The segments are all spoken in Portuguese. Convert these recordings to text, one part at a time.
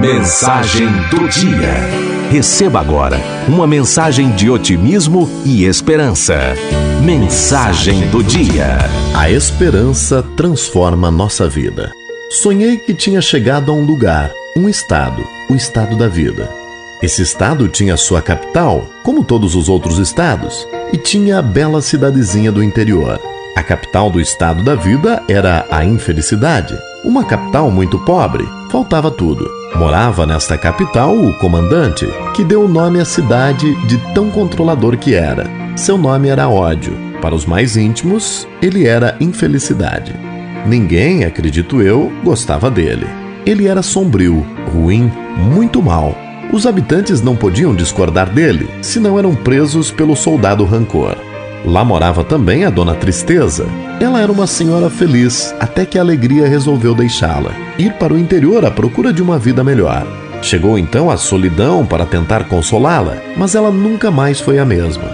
Mensagem do dia. Receba agora uma mensagem de otimismo e esperança. Mensagem do dia. A esperança transforma nossa vida. Sonhei que tinha chegado a um lugar, um estado, o estado da vida. Esse estado tinha sua capital, como todos os outros estados, e tinha a bela cidadezinha do interior. A capital do estado da vida era a infelicidade. Uma capital muito pobre, faltava tudo. Morava nesta capital o comandante, que deu o nome à cidade de tão controlador que era. Seu nome era ódio. Para os mais íntimos, ele era infelicidade. Ninguém, acredito eu, gostava dele. Ele era sombrio, ruim, muito mal. Os habitantes não podiam discordar dele, senão eram presos pelo soldado rancor. Lá morava também a Dona Tristeza. Ela era uma senhora feliz, até que a alegria resolveu deixá-la, ir para o interior à procura de uma vida melhor. Chegou então a solidão para tentar consolá-la, mas ela nunca mais foi a mesma.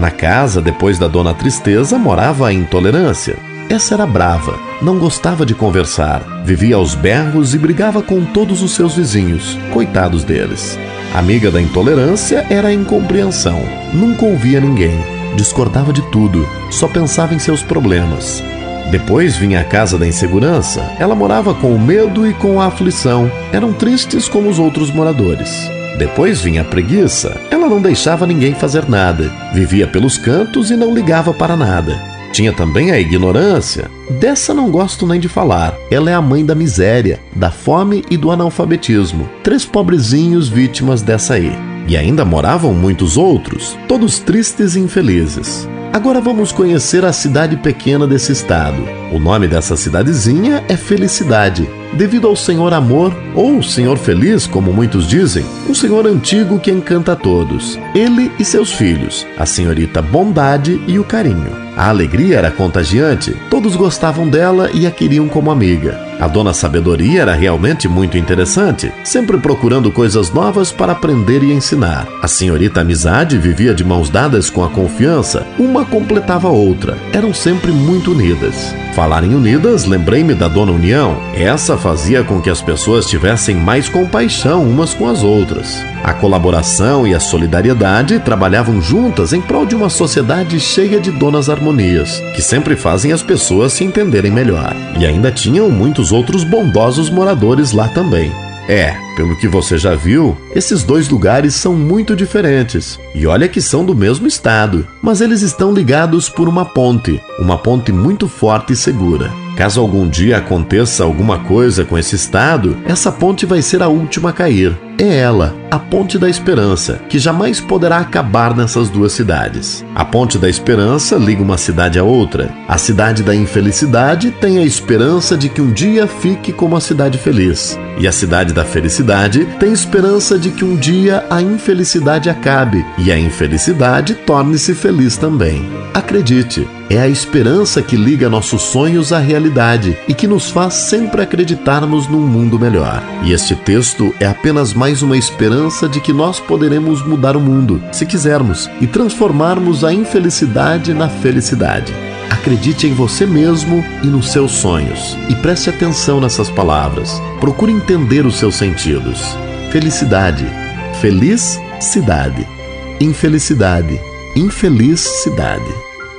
Na casa, depois da Dona Tristeza, morava a intolerância. Essa era brava, não gostava de conversar, vivia aos berros e brigava com todos os seus vizinhos, coitados deles. Amiga da intolerância era a incompreensão, nunca ouvia ninguém discordava de tudo, só pensava em seus problemas. Depois vinha a casa da insegurança. Ela morava com o medo e com a aflição. Eram tristes como os outros moradores. Depois vinha a preguiça. Ela não deixava ninguém fazer nada. Vivia pelos cantos e não ligava para nada. Tinha também a ignorância. Dessa não gosto nem de falar. Ela é a mãe da miséria, da fome e do analfabetismo. Três pobrezinhos vítimas dessa aí. E ainda moravam muitos outros, todos tristes e infelizes. Agora vamos conhecer a cidade pequena desse estado. O nome dessa cidadezinha é Felicidade, devido ao Senhor Amor, ou Senhor Feliz, como muitos dizem, um Senhor antigo que encanta a todos, ele e seus filhos, a senhorita Bondade e o Carinho. A alegria era contagiante, todos gostavam dela e a queriam como amiga. A dona Sabedoria era realmente muito interessante, sempre procurando coisas novas para aprender e ensinar. A senhorita Amizade vivia de mãos dadas com a confiança, uma completava a outra, eram sempre muito unidas. Falar em unidas, lembrei-me da Dona União. Essa fazia com que as pessoas tivessem mais compaixão umas com as outras. A colaboração e a solidariedade trabalhavam juntas em prol de uma sociedade cheia de donas harmonias, que sempre fazem as pessoas se entenderem melhor. E ainda tinham muitos outros bondosos moradores lá também. É, pelo que você já viu, esses dois lugares são muito diferentes. E olha que são do mesmo estado, mas eles estão ligados por uma ponte, uma ponte muito forte e segura. Caso algum dia aconteça alguma coisa com esse estado, essa ponte vai ser a última a cair. É ela, a Ponte da Esperança, que jamais poderá acabar nessas duas cidades. A Ponte da Esperança liga uma cidade a outra. A cidade da infelicidade tem a esperança de que um dia fique como a cidade feliz. E a cidade da felicidade tem esperança de que um dia a infelicidade acabe e a infelicidade torne-se feliz também. Acredite, é a esperança que liga nossos sonhos à realidade e que nos faz sempre acreditarmos num mundo melhor. E este texto é apenas mais uma esperança de que nós poderemos mudar o mundo, se quisermos, e transformarmos a infelicidade na felicidade. Acredite em você mesmo e nos seus sonhos. E preste atenção nessas palavras. Procure entender os seus sentidos. Felicidade. Feliz cidade. Infelicidade. Infeliz cidade.